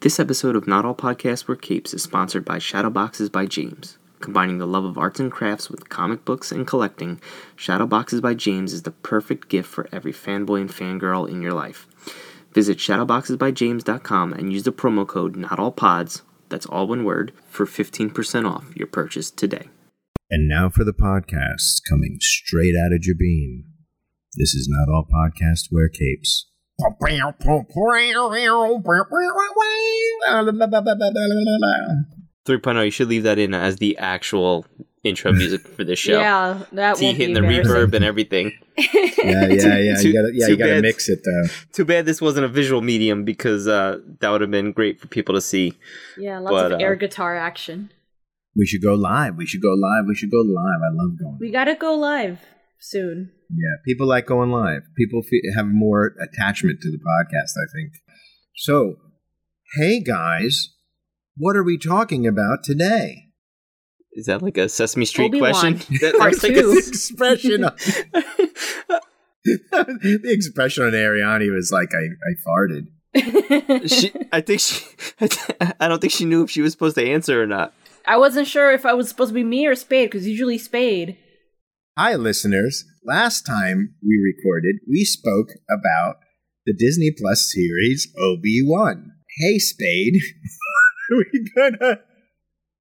This episode of Not All Podcasts Wear Capes is sponsored by Shadowboxes by James. Combining the love of arts and crafts with comic books and collecting, Shadowboxes by James is the perfect gift for every fanboy and fangirl in your life. Visit shadowboxesbyjames.com and use the promo code NotAllPods, that's all one word, for 15% off your purchase today. And now for the podcasts coming straight out of Jabiim. This is Not All Podcasts Wear Capes. 3.0, you should leave that in as the actual intro music for this show. Yeah, that T be hitting the reverb and everything. Yeah, yeah, yeah. Too- You gotta, yeah, you gotta bad. mix it though. Too bad this wasn't a visual medium because uh, that would have been great for people to see. Yeah, lots But, of uh, air guitar action. We should go live. We should go live. We should go live. I love going. We gotta go live soon. Yeah, people like going live. People fe have more attachment to the podcast, I think. So, hey guys, what are we talking about today? Is that like a Sesame Street Obi-Wan. question? That- that's like two. a- expression. on- the expression on Ariani was like, I, I farted. she, I think she. I don't think she knew if she was supposed to answer or not. I wasn't sure if I was supposed to be me or Spade, because usually Spade. Hi, listeners. Last time we recorded, we spoke about the Disney Plus series Obi Wan. Hey, Spade. what are we gonna?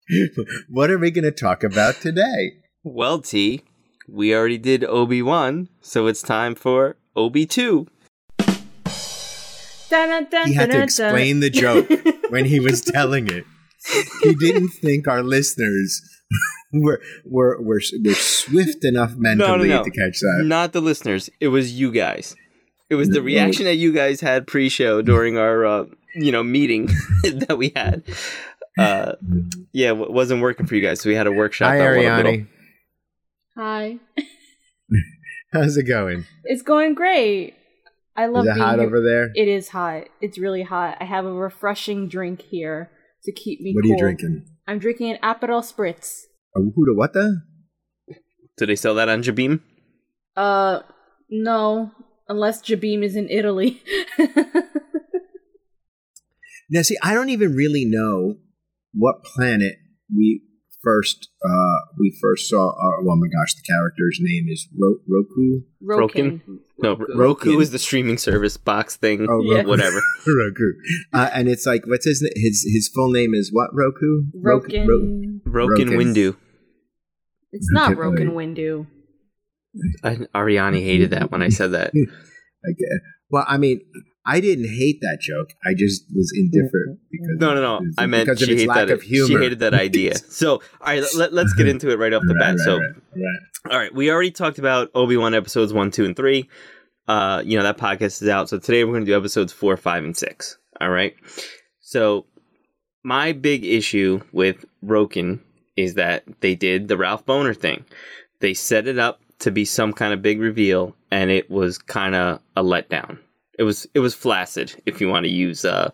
What are we gonna talk about today? Well, T, we already did Obi Wan, so it's time for Obi Two. He had to dun, dun, explain the joke when he was telling it. He didn't think our listeners were were were, were swift enough mentally to catch that. Not the listeners. It was you guys. It was the reaction that you guys had pre-show during our, uh, you know, meeting that we had. Uh, yeah, it wasn't working for you guys, so we had a workshop. Hi, that one a little. Ariani. Hi. How's it going? It's going great. I love Is it being hot here. over there? It is hot. It's really hot. I have a refreshing drink here to keep me What are you drinking? I'm drinking an Aperol Spritz. A who to what the? Do they sell that on Jabiim? Uh, no, unless Jabiim is in Italy. Now, see, I don't even really know what planet we first uh we first saw. Uh, oh my gosh, the character's name is Ro- Roku. Roken. No, Roku is the streaming service box thing. Oh, Yeah. Whatever. Roku. Uh, and it's like, what's his his his full name is what? Roku. Roken. Ro- Broken Roken. Windu. It's not Okay, Roken wait. Windu. I, Ariani hated that when I said that. Okay. Well, I mean, I didn't hate that joke. I just was indifferent because No, no, no. I meant because of she its hated lack that. of humor. She hated that idea. So, all right, let, let's get into it right off the Right, bat. right, so, right, right. all right, we already talked about Obi Wan episodes one, two, and three. Uh, you know that podcast is out. So today we're going to do episodes four, five, and six. All right. So my big issue with Roken is that they did the Ralph Bohner thing. They set it up to be some kind of big reveal, and it was kind of a letdown. It was it was flaccid, if you want to use uh,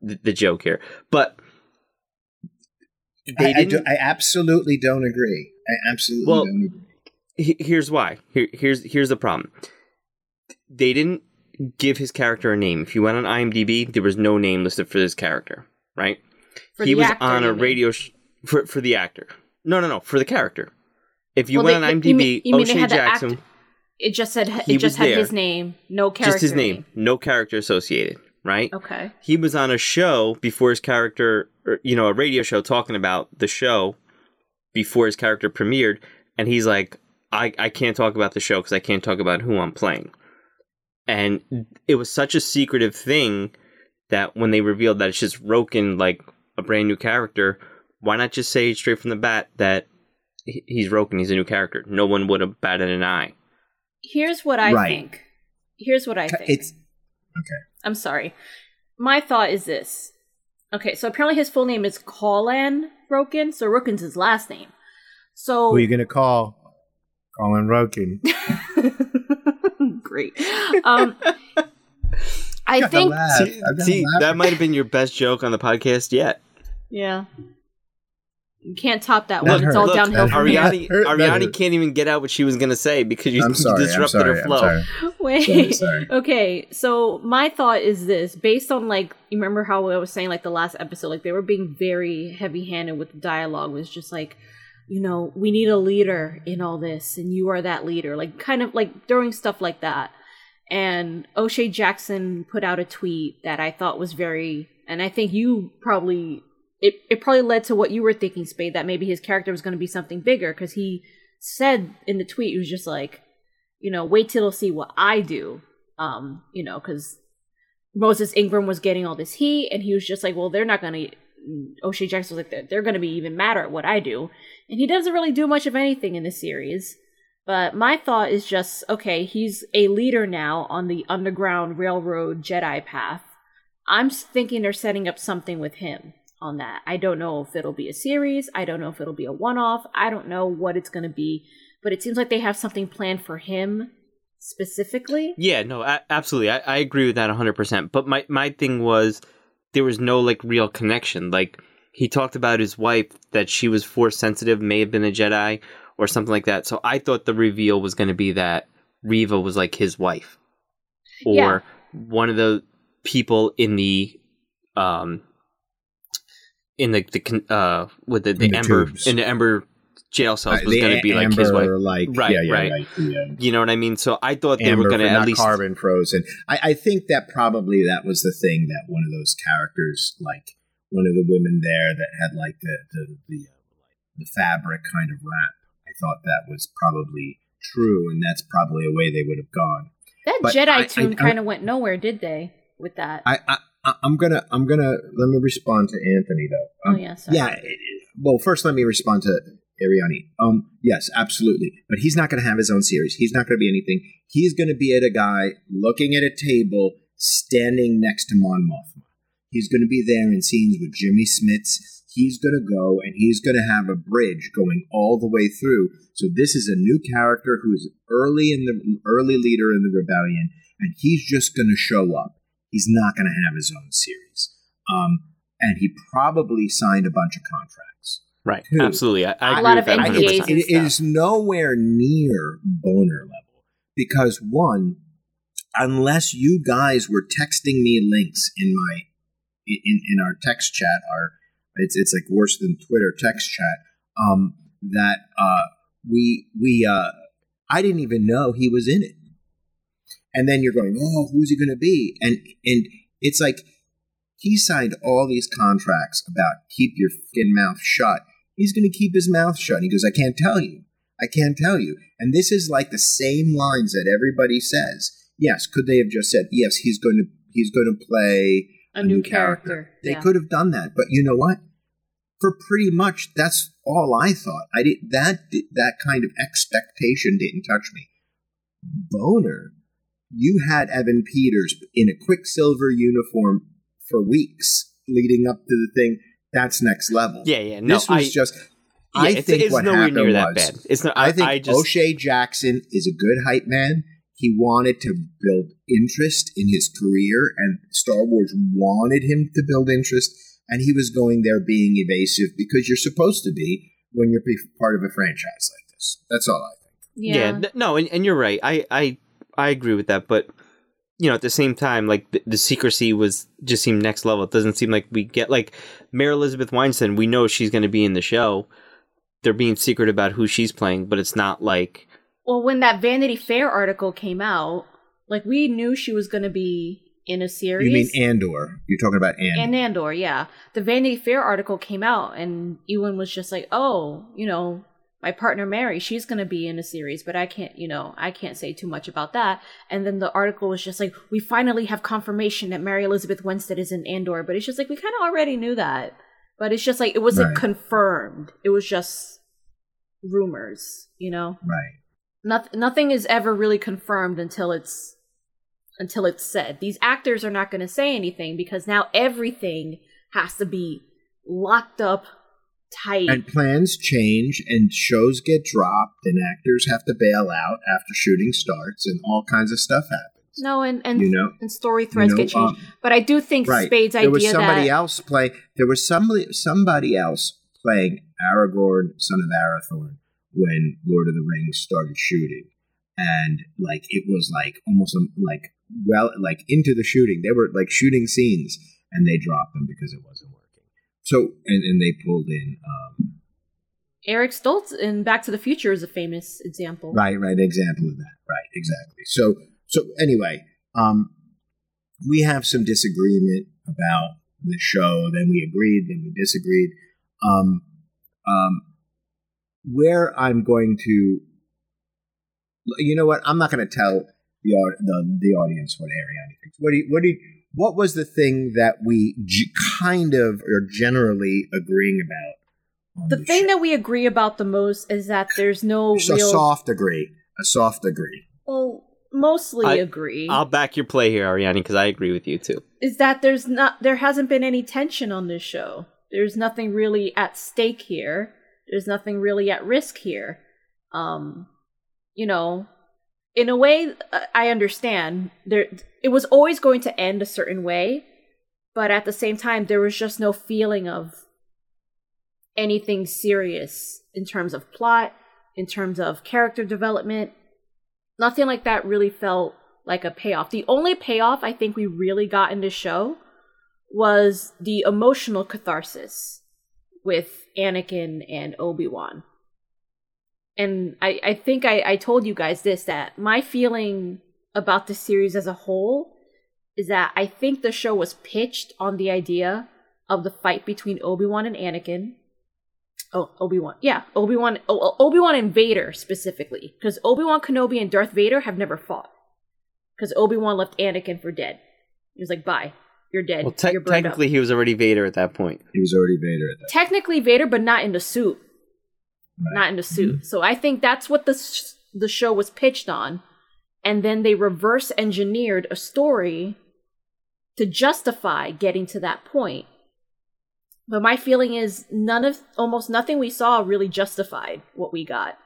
the, the joke here, but. They I, I, do, didn't- I absolutely don't agree. I absolutely Well, don't agree. he- here's why. Here, here's here's the problem. They didn't give his character a name. If you went on IMDb, there was no name listed for this character, right? For he the was actor, on a radio sh- for for the actor. No, no, no, for the character. If you Well, went they- on IMDb, you mean O'Shea the act- Jackson, It just said He it just had there. his name, no character. just his name, no character associated, right? Okay. He was on a show before his character, or, you know, a radio show talking about the show before his character premiered, and he's like, I, I can't talk about the show because I can't talk about who I'm playing. And it was such a secretive thing that when they revealed that it's just Roken, like a brand new character, why not just say straight from the bat that he's Roken, he's a new character? No one would have batted an eye. Here's what I Right. think. Here's what I think. It's okay. I'm sorry. My thought is this. Okay, so apparently his full name is Colin Roken, so Roken's his last name. So who are you gonna call? Colin Roken. great. Um, I think. See, see, that might have been your best joke on the podcast yet. yeah. You can't top that That one. It's all Look, downhill from here. Ariani, That hurt, Ariani can't even get out what she was gonna say because you sorry. I'm disrupted sorry. her flow. Wait. Sorry, sorry. Okay, so my thought is this: based on like, you remember how I was saying like the last episode, like they were being very heavy-handed with the dialogue. Was just like, you know, we need a leader in all this, and you are that leader. Like, kind of like throwing stuff like that. And O'Shea Jackson put out a tweet that I thought was very, and I think you probably it, it probably led to what you were thinking, Spade, that maybe his character was going to be something bigger because he said in the tweet, he was just like, you know, wait till they'll see what I do. Um, you know, because Moses Ingram was getting all this heat, and he was just like, well, they're not going to. O'Shea Jackson was like, they're, they're going to be even madder at what I do. And he doesn't really do much of anything in this series. But my thought is just okay, he's a leader now on the Underground Railroad Jedi path. I'm thinking they're setting up something with him on that. I don't know if it'll be a series. I don't know if it'll be a one off. I don't know what it's going to be. But it seems like they have something planned for him specifically. Yeah, no, a- absolutely. I, I agree with that 100%. But my, my thing was there was no like real connection. Like he talked about his wife that she was force sensitive, may have been a Jedi or something like that. So I thought the reveal was going to be that Reva was like his wife or Yeah. one of the people in the um in the the uh with the, the, In the amber tubes. in the amber jail cells Uh, was going to be like his wife. Like, Right, yeah, yeah, right. right. the, uh, You know what I mean? So I thought they amber were going to at not least carbon frozen. I, I think that probably that was the thing that one of those characters, like one of the women there that had like the the the, uh, the fabric kind of wrap. I thought that was probably true, and that's probably a way they would have gone. That But Jedi I- I- tune kind of went nowhere, did they? With that. I, I I- I'm gonna I'm gonna let me respond to Anthony though. oh Um, yeah, sorry. yeah. it- Well, first let me respond to Ariani. Um, yes, absolutely. But he's not going to have his own series. He's not going to be anything. He's going to be at a guy looking at a table, standing next to Mon Mothma. He's going to be there in scenes with Jimmy Smits. He's going to go and he's going to have a bridge going all the way through. So this is a new character who's early in the early leader in the rebellion, and he's just going to show up. He's not going to have his own series. Um, and he probably signed a bunch of contracts. Right. Two. Absolutely. I, I A agree lot with of that NDAs it, it stuff. is nowhere near boner level because one, unless you guys were texting me links in my in, in our text chat, our it's it's like worse than Twitter text chat. Um, that uh, we we uh, I didn't even know he was in it, and then you're going, oh, who's he going to be? And and it's like he signed all these contracts about keep your fucking mouth shut. He's going to keep his mouth shut. He goes, I can't tell you. I can't tell you. And this is like the same lines that everybody says. Yes, could they have just said, yes, he's going to he's going to play a new character. They yeah. could have done that, but you know what? For pretty much that's all I thought. I did that that kind of expectation didn't touch me. Bohner, you had Evan Peters in a Quicksilver uniform for weeks leading up to the thing. That's next level. Yeah, yeah. No, this was I, just. yeah, I it's, think it's what nowhere happened near that was, bad. It's not. I I, think I just. O'Shea Jackson is a good hype man. He wanted to build interest in his career, and Star Wars wanted him to build interest, and he was going there being evasive because you're supposed to be when you're part of a franchise like this. That's all I think. yeah. Yeah. no, and, and you're right. I, I, I agree with that. But you know, at the same time, like the, the secrecy was just seemed next level. It doesn't seem like we get like Mary Elizabeth Weinstein. We know she's going to be in the show. They're being secret about who she's playing, but it's not like Well, when that Vanity Fair article came out, like we knew she was going to be in a series. You mean Andor? You're talking about Andor. and Andor, yeah. The Vanity Fair article came out, and Ewan was just like, "Oh, you know, my partner Mary, she's going to be in a series, but I can't, you know, I can't say too much about that." And then the article was just like, "We finally have confirmation that Mary Elizabeth Winstead is in Andor," but it's just like we kind of already knew that, but it's just like it wasn't Right. confirmed. It was just rumors, you know. right. Nothing, nothing is ever really confirmed until it's until it's said. These actors are not going to say anything because now everything has to be locked up tight. And plans change, and shows get dropped, and actors have to bail out after shooting starts, and all kinds of stuff happens. no, and and, You know, and story threads you know, get changed. um, but I do think right. Spade's there was somebody that else play. There was somebody somebody else playing Aragorn, son of Arathorn, when Lord of the Rings started shooting, and like it was like almost um, like well like into the shooting. They were like shooting scenes, and they dropped them because it wasn't. So and and they pulled in. Um, Eric Stoltz in Back to the Future is a famous example. Right, right, example of that. Right, exactly. So, so anyway, um, we have some disagreement about the show. Then we agreed. Then we disagreed. Um, um, where I'm going to, you know what? I'm not going to tell the, the the audience what Ariani thinks. What do you, what do you, what was the thing that we g- kind of are generally agreeing about? The thing show? that we agree about the most is that there's no Just real... a soft agree, a soft agree. Well, mostly I, agree. I'll back your play here, Ariani, because I agree with you too. Is that there's not there hasn't been any tension on this show. There's nothing really at stake here. There's nothing really at risk here. Um, you know, in a way, uh, I understand there. It was always going to end a certain way, but at the same time, there was just no feeling of anything serious in terms of plot, in terms of character development. Nothing like that really felt like a payoff. The only payoff I think we really got in the show was the emotional catharsis with Anakin and Obi Wan. And I, I think I, I told you guys this that my feeling about the series as a whole is that I think the show was pitched on the idea of the fight between Obi Wan and Anakin. Oh, Obi Wan. Yeah, Obi Wan. Oh, Obi Wan and Vader specifically. Because Obi Wan Kenobi and Darth Vader have never fought. Because Obi Wan left Anakin for dead. He was like, bye. You're dead. Well, te- You're technically, up. he was already Vader at that point. He was already Vader at that. Technically, Vader, but not in the suit. Right. Not in a suit. Mm-hmm. So I think that's what the sh- the show was pitched on, and then they reverse engineered a story to justify getting to that point. But my feeling is none of almost nothing we saw really justified what we got.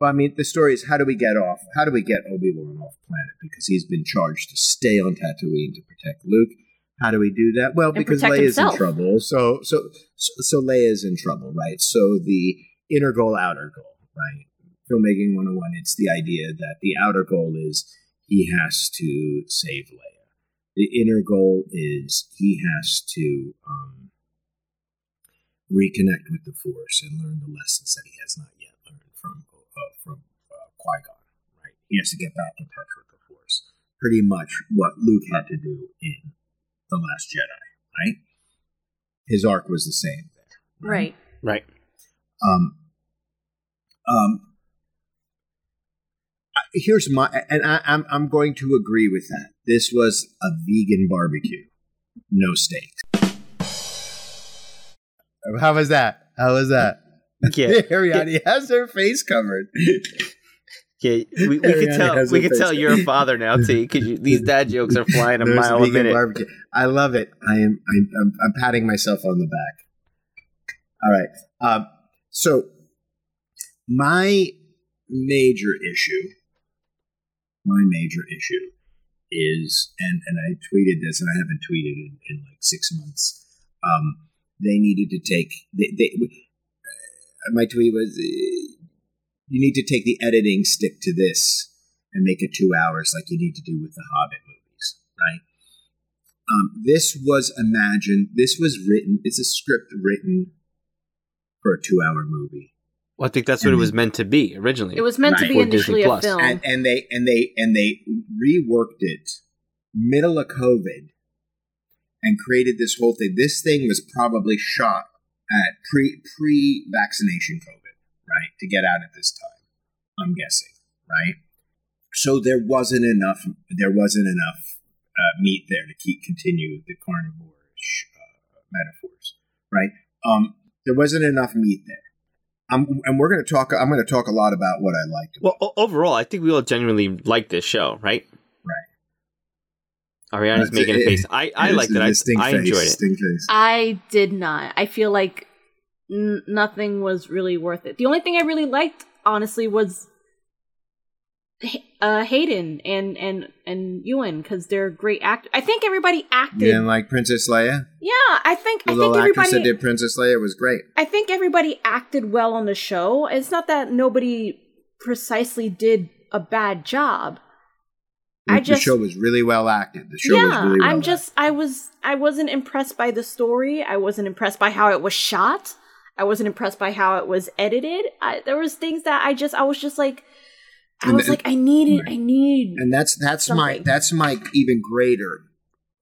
Well, I mean, the story is how do we get off? How do we get Obi Wan off planet? Because he's been charged to stay on Tatooine to protect Luke. How do we do that? Well, because Leia's in trouble. So, so, so, so Leia's in trouble, right? So the inner goal, outer goal, right? Filmmaking 101, it's the idea that the outer goal is he has to save Leia. The inner goal is he has to um, reconnect with the Force and learn the lessons that he has not yet learned from uh, from uh, Qui Gon. Right, he has to get back in touch with the Force. Pretty much what Luke had to do in the Last Jedi. Right, his arc was the same. There, right. Right. Um. Um. Here's my, and I, I'm I'm going to agree with that. This was a vegan barbecue, no steak. How was that? How was that? Yeah, Ariani has her face covered. Yeah, we, we can tell. We can tell you're a father now, T. Because these dad jokes are flying a mile a minute. Barbecue. I love it. I am. I'm, I'm, I'm, patting myself on the back. All right. Um, so my major issue, my major issue is, and and I tweeted this, and I haven't tweeted in, in like six months. Um, they needed to take. They, they, my tweet was, uh, "You need to take the editing stick to this and make it two hours, like you need to do with the Hobbit movies, right?" Um, this was imagined. This was written. It's a script written for a two-hour movie. Well, I think that's what it was meant to be originally. It was meant right. to be initially a film, and, and they and they and they reworked it middle of COVID and created this whole thing. This thing was probably shot at pre pre vaccination COVID, right, to get out at this time. I'm guessing, right? So there wasn't enough. There wasn't enough uh, meat there to keep continue the carnivore uh, metaphors, right? Um, there wasn't enough meat there. I'm, and we're going to talk. I'm going to talk a lot about what I liked. Well, overall, I think we all genuinely like this show, right? Right, Ariana's making a face. I, I liked it. I, I enjoyed it. I did not. I feel like n- nothing was really worth it. The only thing I really liked, honestly, was uh, Hayden and and and Ewan because they're great actors. I think everybody acted. You didn't like Princess Leia? Yeah, I think The I little think actress everybody. that did Princess Leia was great. I think everybody acted well on the show. It's not that nobody precisely did a bad job. I the just show was really well acted. The show was yeah, really well I'm just I was I wasn't impressed by the story. I wasn't impressed by how it was shot. I wasn't impressed by how it was edited. I, there was things that I just I was just like I And was like I needed I need and that's that's my that's my even greater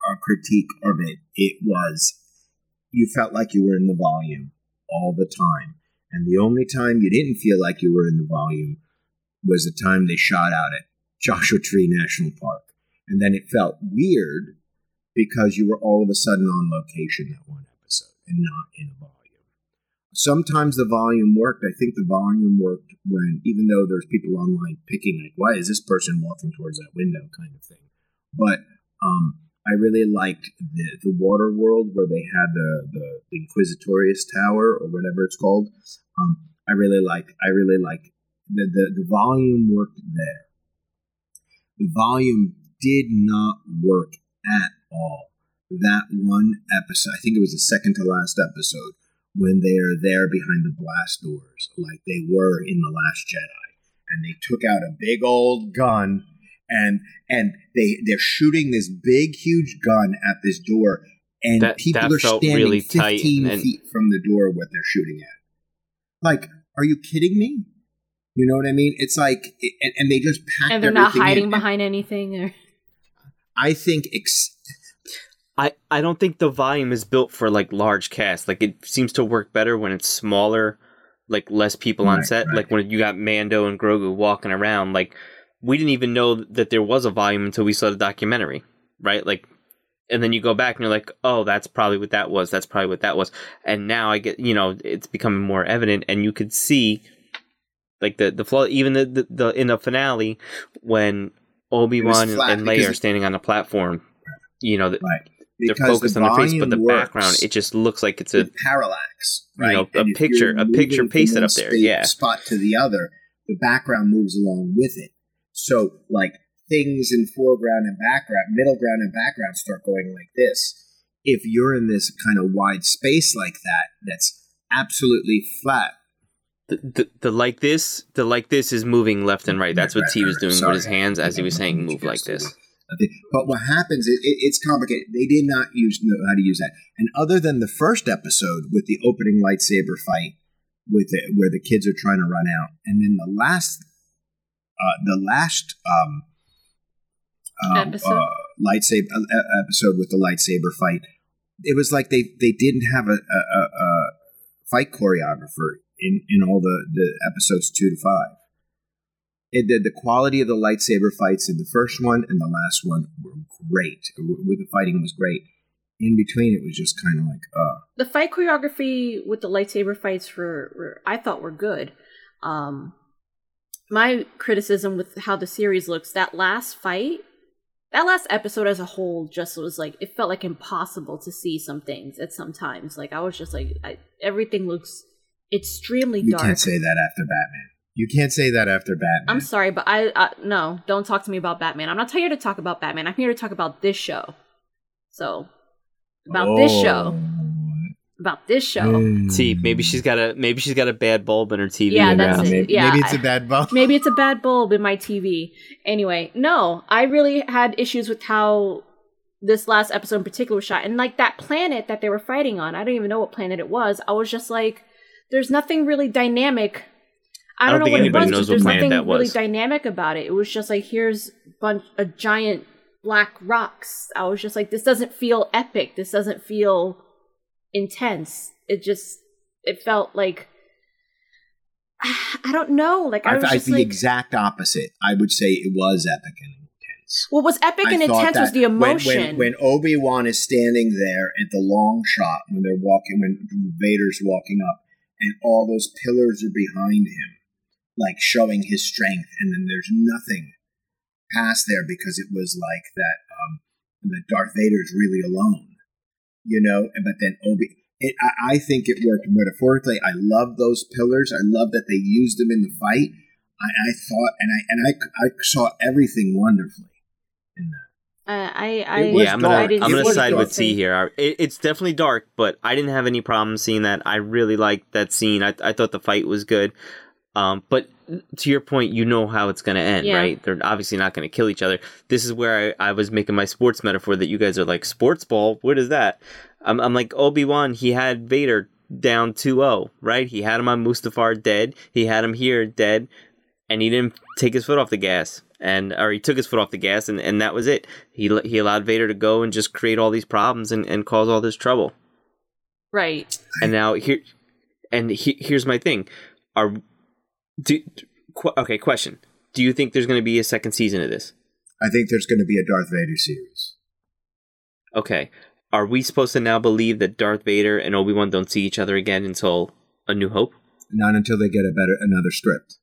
uh, critique of it. It was you felt like you were in the volume all the time, and the only time you didn't feel like you were in the volume was the time they shot out at Joshua Tree National Park, and then it felt weird because you were all of a sudden on location that one episode and not in a volume. Sometimes the volume worked. I think the volume worked when, even though there's people online picking, like, why is this person walking towards that window kind of thing. But um, I really liked the, the water world where they had the, the, Inquisitorius Tower or whatever it's called. Um, I really like I really like the, the, the volume worked there. The volume did not work at all. That one episode, I think it was the second to last episode, when they are there behind the blast doors, like they were in The Last Jedi. And they took out a big old gun and and they they're shooting this big huge gun at this door and That- people that are standing really 15 and- feet from the door what they're shooting at. Like, are you kidding me? You know what I mean? It's like, and, and they just packed and they're not hiding in. behind anything or I think ex- I, I don't think the volume is built for like large cast. Like it seems to work better when it's smaller, like less people on Right, set. right. Like when you got Mando and Grogu walking around. Like we didn't even know that there was a volume until we saw the documentary, right? Like, and then you go back and you're like, oh, that's probably what that was. That's probably what that was. And now I get, you know, it's becoming more evident, and you could see, like the the flaw. Even the the, the in the finale when Obi Wan and, and Leia are standing on the platform. You know, that right they're focused the on their face, but the background it just looks like it's a parallax, you right? know, a picture- a picture pasted up there, yeah. spot to the other, the background moves along with it. So, like things in foreground and background, middle ground and background start going like this. If you're in this kind of wide space like that, that's absolutely flat. the, the, the like this the like this is moving left and right. Mm-hmm. That's Right, what right, T was doing Sorry. with his hands as he was saying move like this. But what happens is it, it's complicated. They did not use know how to use that. And other than the first episode with the opening lightsaber fight, with it, where the kids are trying to run out, and then the last, uh, the last um, um, Episode? uh, lightsaber uh, uh, episode with the lightsaber fight, it was like they they didn't have a, a, a, a fight choreographer in in all the the episodes two to five it, the, the quality of the lightsaber fights in the first one and the last one were great. With the fighting was great. In between, it was just kind of like, uh, the fight choreography with the lightsaber fights were, were I thought were good. Um, my criticism with how the series looks, that last fight, that last episode as a whole, just was like it felt like impossible to see some things at some times. Like I was just like, I, everything looks extremely you dark. You can't say that after Batman. You can't say that after Batman. I'm sorry, but I, I no, don't talk to me about Batman. I'm not here to talk about Batman. I'm here to talk about this show. So, about this show, about this show. Mm. T maybe she's got a maybe she's got a bad bulb in her TV. Yeah, that's now- it. Maybe, Yeah, maybe it's a bad ball. Maybe it's a bad bulb in my TV. Anyway, no, I really had issues with how this last episode in particular was shot, and like that planet that they were fighting on. I don't even know what planet it was. I was just like, there's nothing really dynamic. I I don't, don't think know what it anybody was. knows what there's planet nothing that really dynamic about it. It was just like here's bunch a giant black rocks. I was just like, this doesn't feel epic. This doesn't feel intense. It just it felt like I don't know. Like I I, was I just the like, exact opposite. I would say it was epic and intense. what was epic I and intense was that the when- emotion. When, when, Obi Wan is standing there at the long shot, when they're walking, when Vader's walking up, and all those pillars are behind him, like showing his strength, and then there's nothing past there because it was like that. Um, that Darth Vader's really alone, you know. and- But then Obi. It, I, I think it worked metaphorically. I love those pillars. I love that they used them in the fight. I, I thought, and I and I I saw everything wonderfully in that. Uh, I, I, yeah, I'm gonna I didn't I'm gonna side you dark. with C here. It, it's definitely dark, but I didn't have any problem seeing that. I really liked that scene. I I thought the fight was good. Um, but to your point, you know how it's gonna end, Yeah. right? They're obviously not gonna kill each other. This is where I, I was making my sports metaphor that you guys are like sports ball. What is that? I'm I'm like Obi Wan. He had Vader down 2-0, right? He had him on Mustafar dead. He had him here dead, and he didn't take his foot off the gas. And or he took his foot off the gas, and, and that was it. He he allowed Vader to go and just create all these problems and, and cause all this trouble. right. And now here, and he, here's my thing: are do qu- okay? Question: Do you think there's going to be a second season of this? I think there's going to be a Darth Vader series. Okay, are we supposed to now believe that Darth Vader and Obi Wan don't see each other again until A New Hope? Not until they get a better another script.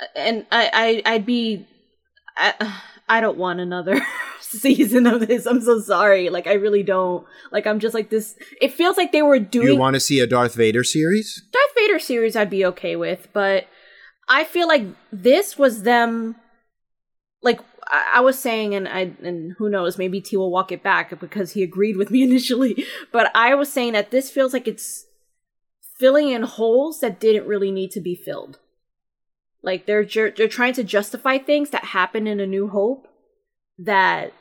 Uh, and I, I, I'd be, I, I don't want another season of this. I'm so sorry. Like, I really don't. Like, I'm just like this. It feels like they were doing you want to see a Darth Vader series? Darth Vader series. I'd be okay with, but I feel like this was them. Like I, I was saying, and I and who knows, maybe T will walk it back because he agreed with me initially. But I was saying that this feels like it's filling in holes that didn't really need to be filled. Like they're ju- they're trying to justify things that happened in A New Hope that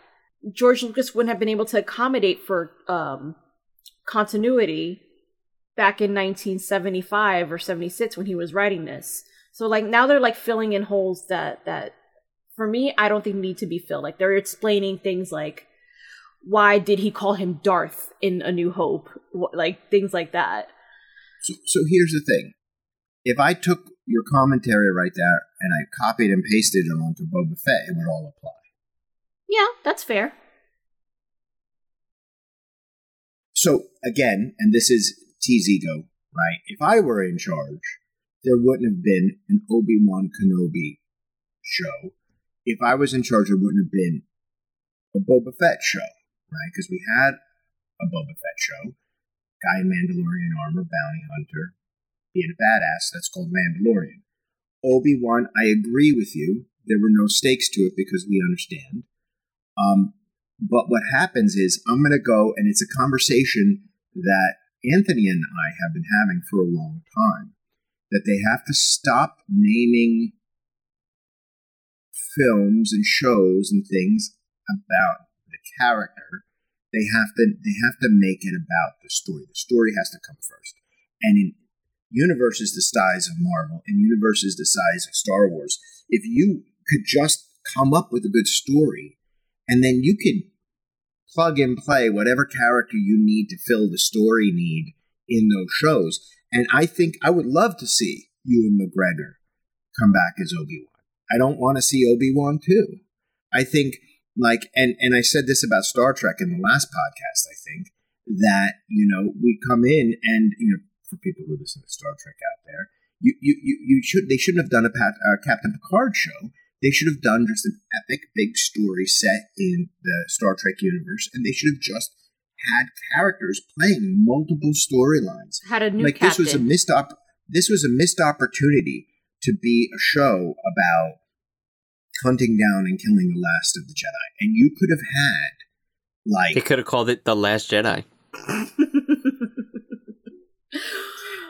George Lucas wouldn't have been able to accommodate for um, continuity back in 1975 or 76 when he was writing this. So like now they're like filling in holes that that for me I don't think need to be filled. Like they're explaining things like why did he call him Darth in A New Hope? Like things like that. So, so here's the thing: if I took your commentary right there and I copied and pasted it onto Boba Fett, it would all apply. Yeah, that's fair. So again, and this is T's ego, right? If I were in charge, there wouldn't have been an Obi Wan Kenobi show. If I was in charge, there wouldn't have been a Boba Fett show, right? Because we had a Boba Fett show, guy in Mandalorian armor, bounty hunter, being a badass. That's called Mandalorian. Obi Wan, I agree with you. There were no stakes to it because we understand. Um, but what happens is I'm going to go, and it's a conversation that Anthony and I have been having for a long time, that they have to stop naming films and shows and things about the character. They have to they have to make it about the story. The story has to come first. And in universes the size of Marvel and universes the size of Star Wars, if you could just come up with a good story and then you could plug and play whatever character you need to fill the story need in those shows. And I think I would love to see Ewan McGregor come back as Obi Wan. I don't want to see Obi Wan too. I think like and and I said this about Star Trek in the last podcast. I think that you know we come in and you know for people who listen to Star Trek out there, you you you, you should they shouldn't have done a Pat, uh, Captain Picard show. They should have done just an epic big story set in the Star Trek universe, and they should have just had characters playing multiple storylines. Had a new Like captain. this was a missed op- this was a missed opportunity to be a show about hunting down and killing the last of the Jedi, and you could have had like They could have called it The Last Jedi.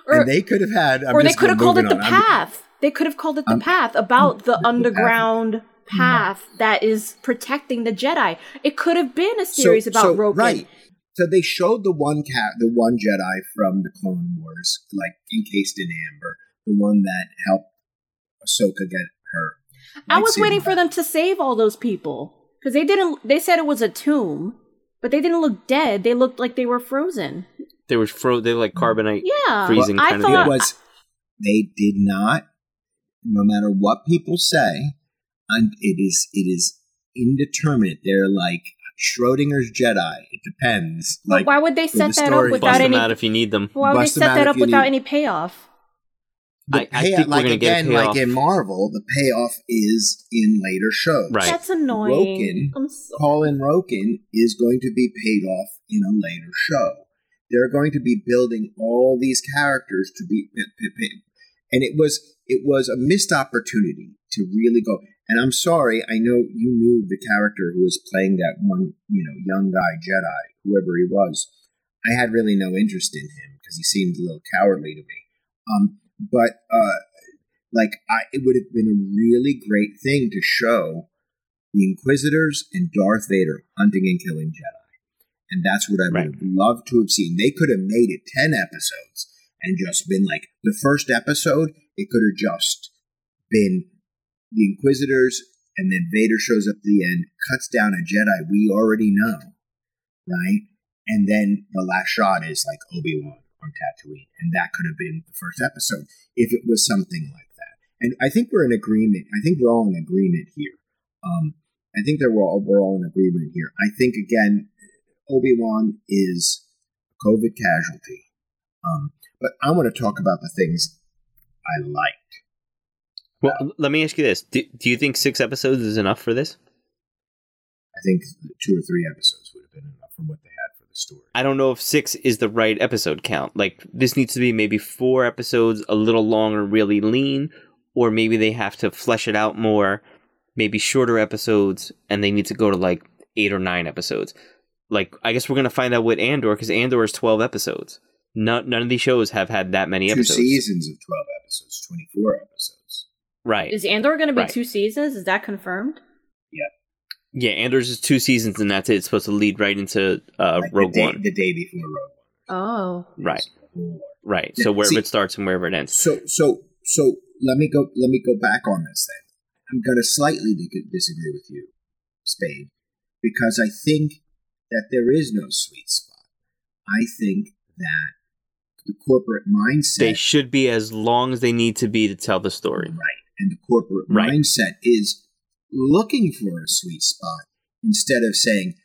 or and they could have had, I'm or they just could have gonna called it move the on. I'm- path. They could have called it the I'm- path about the the path. underground mm-hmm. path that is protecting the Jedi. It could have been a series about Roken. Right. So they showed the one cat, the one Jedi from the Clone Wars, like encased in amber, the one that helped Ahsoka get her. I was lightsaber waiting for them to save all those people because they didn't. They said it was a tomb, but they didn't look dead. They looked like they were frozen. They were fro. They were like carbonite. Yeah, Freezing I kind of thought It was. They did not. No matter what people say, and it is it is indeterminate. They're like Schrodinger's Jedi. It depends. But Like why would they set the that story. up without Bust any? them out if you need them. Why would they Bust them set that up without need- any payoff? the I- I pay- think we're like gonna get a like in Marvel, the payoff is in later shows. Right. That's annoying. Roken. I'm so- Colin Roken is going to be paid off in a later show. They're going to be building all these characters to be, and it was it was a missed opportunity to really go. And I'm sorry, I know you knew the character who was playing that one, you know, young guy Jedi, whoever he was. I had really no interest in him because he seemed a little cowardly to me. Um, but uh, like, I, it would have been a really great thing to show the Inquisitors and Darth Vader hunting and killing Jedi, and that's what I would Right. have loved to have seen. They could have made it ten episodes and just been like the first episode. It could have just been the Inquisitors, and then Vader shows up at the end, cuts down a Jedi we already know, right? And then the last shot is like Obi Wan on Tatooine, and that could have been the first episode if it was something like that. And I think we're in agreement. I think we're all in agreement here. Um, I think that we're all we're all in agreement here. I think again, Obi Wan is a COVID casualty. Um, but I want to talk about the things I liked. Well, let me ask you this: do, do you think six episodes is enough for this? I think two or three episodes would have been enough for what they had for the story. I don't know if six is the right episode count. Like this needs to be maybe four episodes, a little longer, really lean, or maybe they have to flesh it out more, maybe shorter episodes, and they need to go to like eight or nine episodes. Like I guess we're gonna find out with Andor because Andor is twelve episodes. None none of these shows have had that many Two episodes. seasons of twelve episodes, twenty four episodes. Right. Is Andor going to be Right. two seasons? Is that confirmed? yeah, Yeah, Andor's is two seasons and that's it. It's supposed to lead right into uh, Like Rogue the day, One. the day before Rogue Oh, One. Right. Right. Yeah, So wherever see- it starts and wherever it ends. So so so let me go let me go back on this then. I'm going to slightly disagree with you, Spade, because I think that there is no sweet spot. I think that the corporate mindset They should be as long as they need to be to tell the story. right and the corporate Right. mindset is looking for a sweet spot instead of saying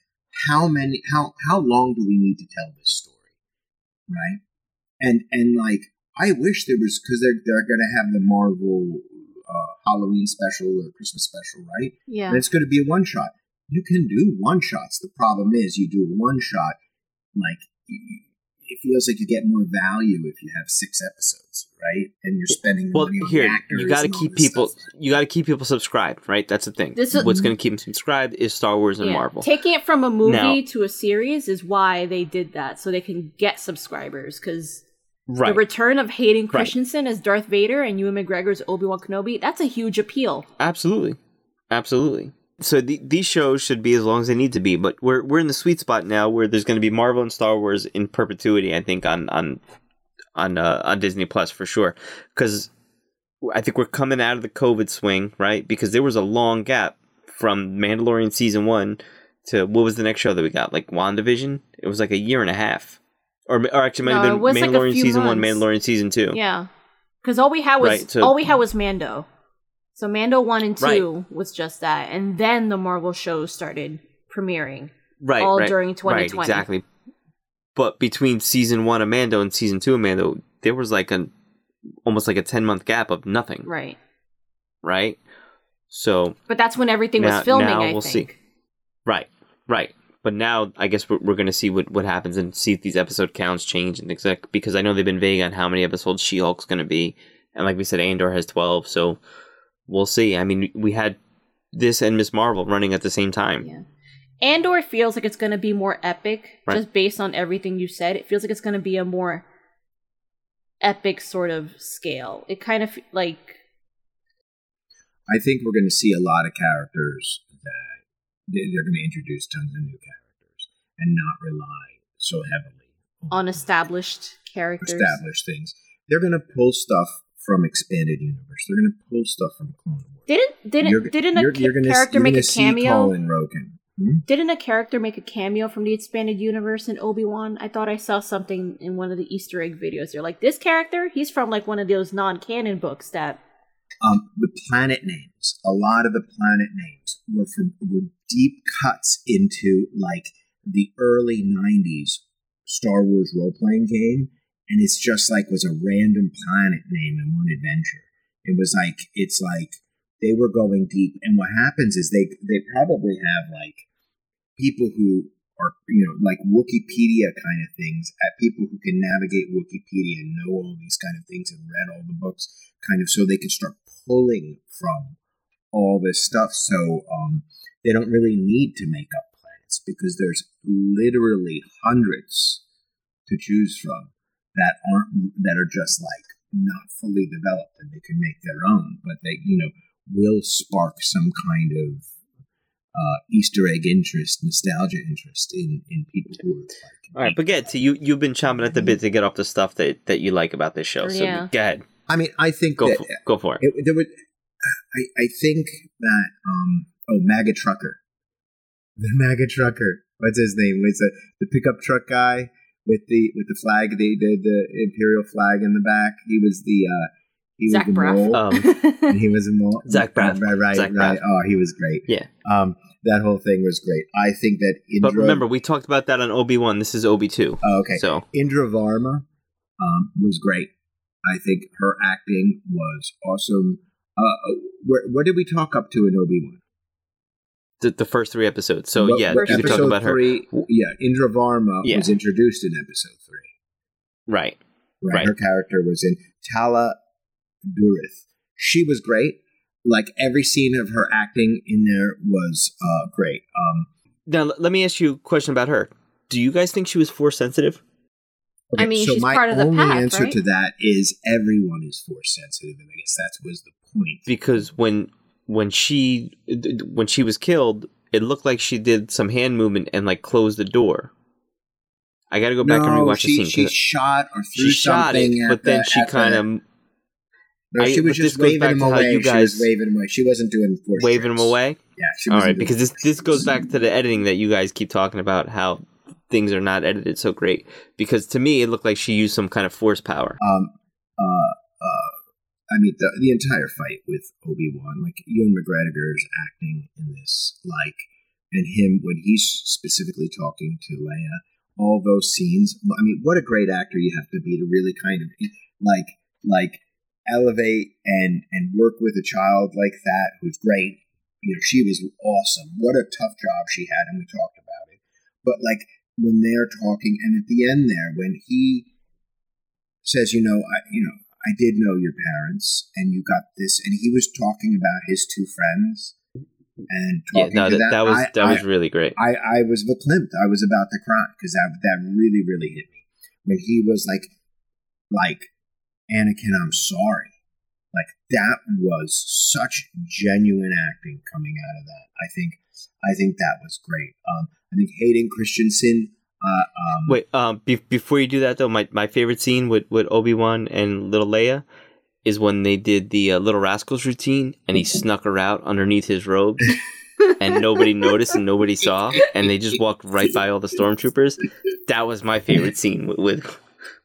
how many how how long do we need to tell this story right and and like i wish there was because they're they're gonna have the marvel uh, halloween special or christmas special right yeah. and it's going to be a one shot you can do one shots the problem is you do a one shot like you, you- it feels like you get more value if you have six episodes right and you're spending Well, money on here actors you got to keep people. stuff. You got to keep people subscribed, right? That's the thing. This is- What's going to keep them subscribed is Star Wars and Yeah. Marvel. Taking it from a movie Now- to a series is why they did that, so they can get subscribers. Because right. the return of Hayden Right. Christensen as Darth Vader and Ewan McGregor's Obi Wan Kenobi, that's a huge appeal. Absolutely, absolutely. So the, these shows should be as long as they need to be, but we're we're in the sweet spot now where there's going to be Marvel and Star Wars in perpetuity. I think on on on uh, on Disney Plus for sure, because I think we're coming out of the COVID swing, right? Because there was a long gap from Mandalorian season one to what was the next show that we got? Like WandaVision. It was like a year and a half, or or actually might No, have been was like Mandalorian season one. Mandalorian season two. Yeah, because all we had was Right, so- all we had was Mando. So Mando one and Right. two was just that, and then the Marvel shows started premiering. right, all right, during right, 2020. exactly. But between season one of Mando and season two of Mando, there was like an almost like a ten month gap of nothing, Right, right? So but that's when everything Now- was filming. now I we'll think. see. right, right. But now I guess we're, we're going to see what, what happens and see if these episode counts change and exact because I know they've been vague on how many episodes She Hulk's going to be, and like we said, Andor has twelve, so we'll see. I mean, we had this and Miss Marvel running at the same time. Yeah. Andor feels like it's going to be more epic, Right. just based on everything you said. It feels like it's going to be a more epic sort of scale. It kind of like I think we're going to see a lot of characters that they- they're going to introduce tons of new characters and not rely so heavily on established characters. established things. They're going to pull stuff from expanded universe. They're going to pull stuff from Clone Wars. Didn't didn't You're- didn't a you're- you're gonna- character make a cameo? Colin Roken. Hmm? Didn't a character make a cameo from the expanded universe in Obi Wan? I thought I saw something in one of the Easter egg videos. They're like, this character, he's from like one of those non-canon books that. Um, the planet names, a lot of the planet names were from were deep cuts into like the early '90s Star Wars role playing game, and it's just like was a random planet name in one adventure. It was like it's like they were going deep, and what happens is they they probably have like people who are you know like Wikipedia kind of things at people who can navigate Wikipedia and know all these kind of things and read all the books, kind of so they can start pulling from all this stuff. So um, they don't really need to make up planets because there's literally hundreds to choose from that aren't that are just like not fully developed and they can make their own, but they you know will spark some kind of uh, Easter egg interest, nostalgia interest in in people who are like. All right, but get to you. You've been chomping at the bit to get off the stuff that, that you like about this show. So Yeah. go ahead, I mean, I think go that for, go for it. it, there would. I, I think that um oh MAGA trucker, the MAGA trucker. What's his name? Was the the pickup truck guy with the with the flag, the the, the imperial flag in the back? He was the uh he Zach was the Braff. mole. Um, and he was a mole. Zach Braff. Right, right, Zach right. Braff. Oh, he was great. Yeah. Um, that whole thing was great. I think that Indra. but remember, we talked about that on Obi One. This is Obi Two. oh, okay. So Indra Varma um, was great. I think her acting was awesome. Uh, where, what did we talk up to in Obi Wan? The, the first three episodes. So yeah, First you could talk episode about her. Yeah, Indra Varma Yeah. was introduced in episode three. Right. Right? Right. her character was in Tala Durith. She was great. Like every scene of her acting in there was uh, great. Um, Now l- let me ask you a question about her. Do you guys think she was force sensitive? I mean, so she's my part of the only pack, answer right? to that is everyone is force sensitive, and I guess that was the point. Because when when she when she was killed, it looked like she did some hand movement and like closed the door. I got to go back and No, rewatch she, the scene. she shot or threw She shot it, but then the- she kind of No, she was this just waving him away. you she guys- was waving him away. She wasn't doing force waving him away. Yeah, she All right, because this this goes back to the editing that you guys keep talking about how things are not edited so great. Because to me, it looked like she used some kind of force power. um uh I mean the the entire fight with Obi Wan, like Ewan McGregor's acting in this, like and him when he's specifically talking to Leia, all those scenes. I mean, what a great actor you have to be to really kind of like like elevate and and work with a child like that who's great. You know, she was awesome. What a tough job she had, and we talked about it. But like when they're talking, and at the end there, when he says, you know, I, you know, I did know your parents, and you got this, and he was talking about his two friends, and Yeah, talking no, to that, them. that was that I, was really great. I, I was verklempt. I was about to cry because that that really really hit me when he was like, like, Anakin, I'm sorry. Like that was such genuine acting coming out of that. I think I think that was great. Um, I think Hayden Christensen. Uh, um, Wait, um, be- before you do that though, my, my favorite scene with, with Obi Wan and little Leia is when they did the uh, Little Rascals routine, and he snuck her out underneath his robes, and nobody noticed and nobody saw, and they just walked right by all the stormtroopers. That was my favorite scene with with,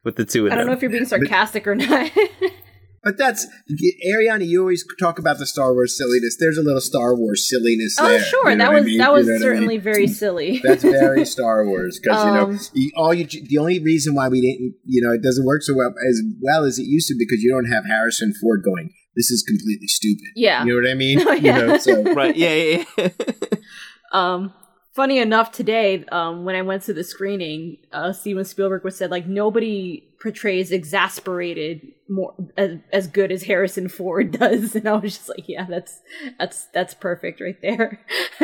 with the two of them. I don't know if you're being sarcastic or not. But that's Ariana. You always talk about the Star Wars silliness. There's a little Star Wars silliness oh, there. sure, you know that what I was mean? that You was know what I certainly mean? very silly. That's very Star Wars because you know Um, all you the only reason why we didn't you know it doesn't work so well as well as it used to because you don't have Harrison Ford going. This is completely stupid. Yeah. you know what I mean. Oh, yeah. You know, so right? Yeah, yeah, yeah. Um, funny enough, today, um, when I went to the screening, uh, Steven Spielberg was said like nobody portrays exasperated more as, as good as Harrison Ford does, and I was just like, yeah, that's that's that's perfect right there.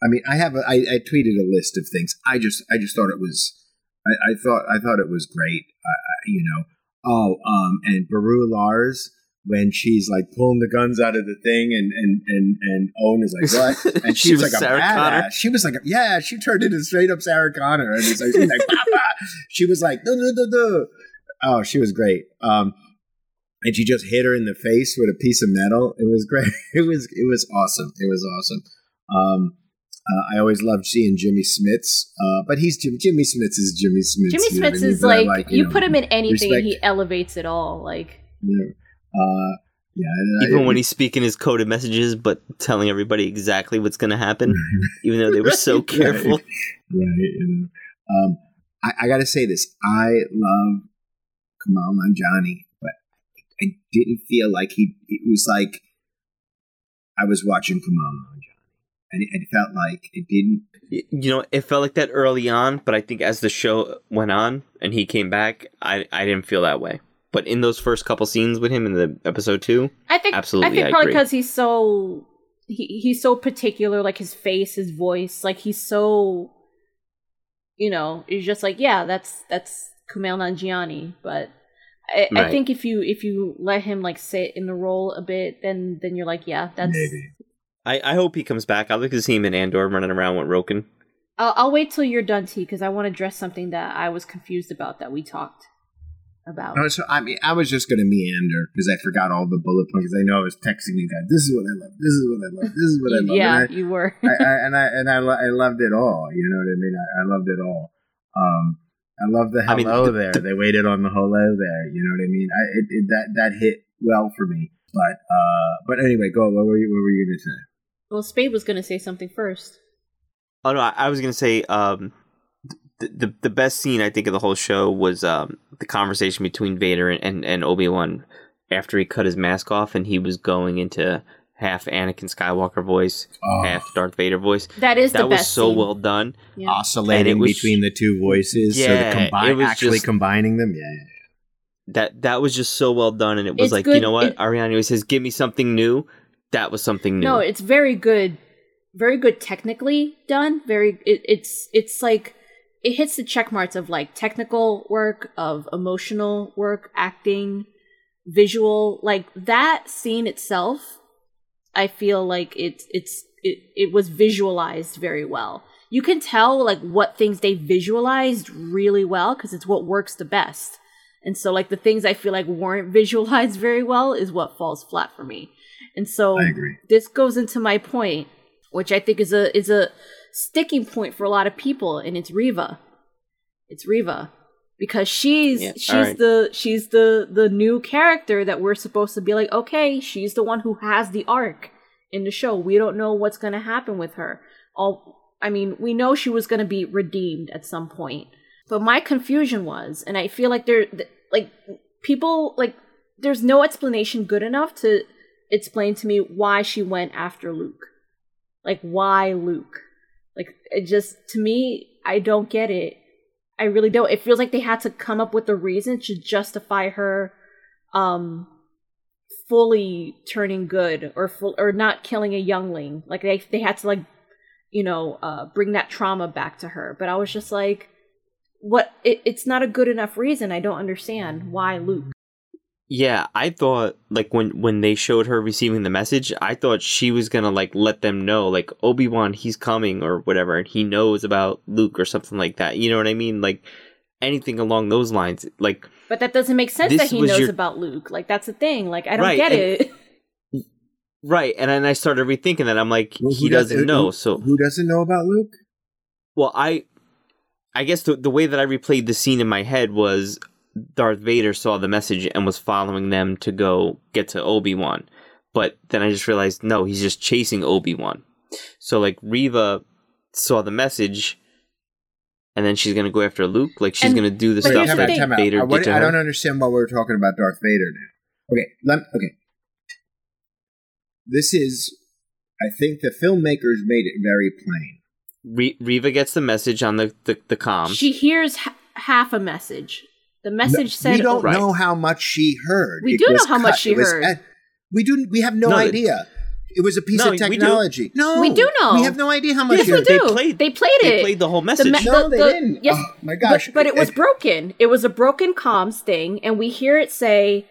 I mean, I have a, I, I tweeted a list of things. I just I just thought it was I, I thought I thought it was great. You know, oh um and Baru Lars when she's like pulling the guns out of the thing and and and and Owen is like what and She she was was like a Sarah badass. Connor. She was like a, yeah she turned into straight up Sarah Connor and it's like, she's like Papa. she was like duh, duh, duh, duh. oh she was great um and she just hit her in the face with a piece of metal. It was great. It was it was awesome. It was awesome. Um, uh, I always loved seeing Jimmy Smits, uh, but he's Jim, Jimmy Smits is Jimmy Smits. Jimmy you know Smits is But I like, you you know, put him in anything and he elevates it all. Like Yeah, uh, yeah. I- Even when he's speaking his coded messages, but telling everybody exactly what's going to happen, even though they were so careful. right, you know. Um, I, I got to say this. I love Kumail Nanjiani, but I didn't feel like he. It was like I was watching Kumail Nanjiani. and it, it felt like it didn't. You know, it felt like that early on, but I think as the show went on and he came back, I I didn't feel that way. But in those first couple scenes with him in the episode two, I think Absolutely, I think I probably agree. because he's so he he's so particular, like his face, his voice, like he's so you know, it's just like yeah, that's that's Kumail Nanjiani. But I, I think if you if you let him like sit in the role a bit, then then you're like yeah, that's. Maybe. I, I hope he comes back. I'd like to see him in Andor running around with Roken. I'll, I'll wait till you're done, T, because I want to address something that I was confused about that we talked about. No, so I mean, I was just going to meander because I forgot all the bullet points. I know I was texting you guys. This is what I love. This is what I love. This is what I love. yeah, I, you were. I, I, and I and I, lo- I loved it all. You know what I mean? I, I loved it all. Um, I love the I mean, hello the- there. the- they waited on the hello there. You know what I mean? I, it, it, that that hit well for me. But uh, but anyway, go. What were you? What were you going to say? well, Spade was going to say something first. Oh no, I, I was gonna say um, the, the the best scene I think of the whole show was um, the conversation between Vader and, and, and Obi Wan after he cut his mask off and he was going into half Anakin Skywalker voice, Oh, half Darth Vader voice. That is That the was best. so scene. well done. Yeah. oscillating was- between the two voices. so Yeah, the it was actually just- combining them. Yeah, yeah. That that was just so well done, and it was It's like good- you know what it- Ariana always says, "Give me something new." That was something new. No, it's very good, very good technically done. Very, it, it's it's like it hits the check marks of like technical work, of emotional work, acting, visual. Like that scene itself, I feel like it's it's it it was visualized very well. You can tell like what things they visualized really well because it's what works the best. And so like the things I feel like weren't visualized very well is what falls flat for me. And so I agree. this goes into my point, which I think is a is a sticking point for a lot of people, and it's Reva. It's Reva because she's Yeah, she's alright. the she's the the new character that we're supposed to be like. Okay, she's the one who has the arc in the show. We don't know what's going to happen with her. All I mean, we know she was going to be redeemed at some point, but my confusion was, and I feel like there like people like there's no explanation good enough to explain to me why she went after Luke. Like why Luke? Like it just to me, I don't get it. I really don't. It feels like they had to come up with a reason to justify her um fully turning good or full or not killing a youngling. Like they they had to like you know, uh bring that trauma back to her. But I was just like what it, it's not a good enough reason. I don't understand why Luke. Yeah, I thought like when when they showed her receiving the message, I thought she was gonna like let them know like Obi Wan he's coming or whatever, and he knows about Luke or something like that. You know what I mean? Like anything along those lines. Like But that doesn't make sense that he knows your- about Luke. Like that's the thing. Like I don't Right, get and- it. right, and then I started rethinking that. I'm like, Well, he does- doesn't who- know. who- So who doesn't know about Luke? well, I I guess the the way that I replayed the scene in my head was Darth Vader saw the message and was following them to go get to Obi Wan. But then I just realized no, he's just chasing Obi Wan. So like Reva saw the message, and then she's gonna go after Luke. Like she's And- gonna do the stuff that thing. time out. Vader I, what- did to I her. don't understand why we're talking about Darth Vader now. Okay, let, okay. This is, I think the filmmakers made it very plain. Re- Reva gets the message on the the, the comms. she hears h- half a message. The message said we don't Right. know how much she heard. We It do know was how much she It was heard. at- we do. We have no No, idea. It was a piece No, of we technology. No, We do know. We have no idea how much. Yes, she we do. They played- They played it. they played the whole message. me- No, The- they didn't. yes, oh my gosh! But, but it was broken. It was a broken comms thing, and we hear it say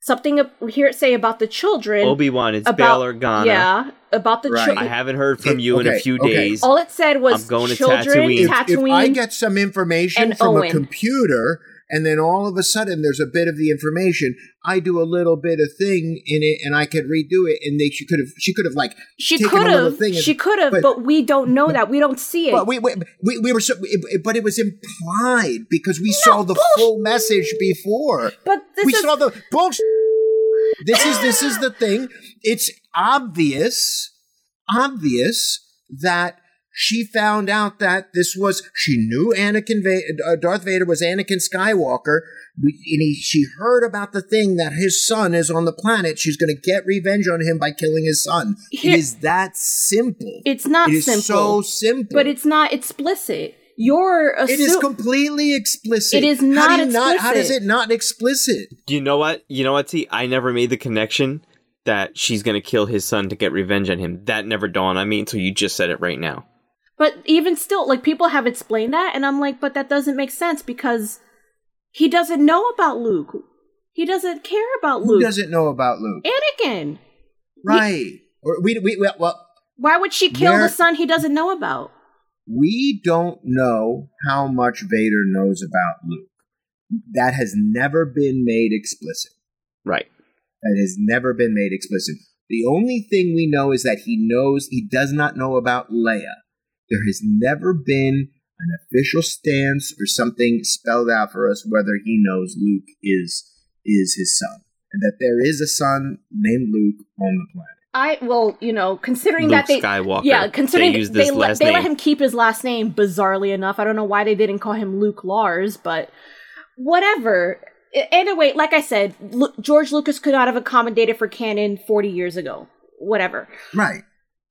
something. We hear it say about the children. Obi Wan, it's about Bail Organa. yeah, about the Right. children. I haven't heard from It- you in a few okay. days. All it said was I'm going to children, Tatooine. if, if I get some information and from Owen. a computer and then all of a sudden there's a bit of the information, I do a little bit of thing in it and I could redo it and they she could have she could have like she could have. She could have, but- but, we don't know that. We don't see it. but we, we, we, we were so, it- but it was implied because we saw the bullshit. full message before. But this we is saw the bullshit. This is this is the thing. It's obvious, obvious that she found out that this was she knew Anakin Va- uh, Darth Vader was Anakin Skywalker. And he, she heard about the thing that his son is on the planet. She's going to get revenge on him by killing his son. Here- it is that simple. It's not simple. It is simple, so simple. but it's not explicit. You're it is completely explicit. It is how not do you Not, how does it not explicit? You know what? You know what? T. I never made the connection that she's gonna kill his son to get revenge on him. That never dawned on me until you just said it right now. But even still, like people have explained that, and I'm like, but that doesn't make sense because he doesn't know about Luke. He doesn't care about Luke. Who Luke. doesn't know about Luke? Anakin. Right. Or we, we, we well, Why would she kill Where- the son he doesn't know about? we don't know how much Vader knows about Luke. That has never been made explicit. Right. That has never been made explicit. The only thing we know is that he knows he does not know about Leia. There has never been an official stance or something spelled out for us whether he knows Luke is is his son and that there is a son named Luke on the planet. I well, you know, considering Luke that they Skywalker. yeah, considering they used they, let, they let him keep his last name. Bizarrely enough, I don't know why they didn't call him Luke Lars, but whatever. Anyway, like I said, Lu- George Lucas could not have accommodated for canon forty years ago. Whatever. Right.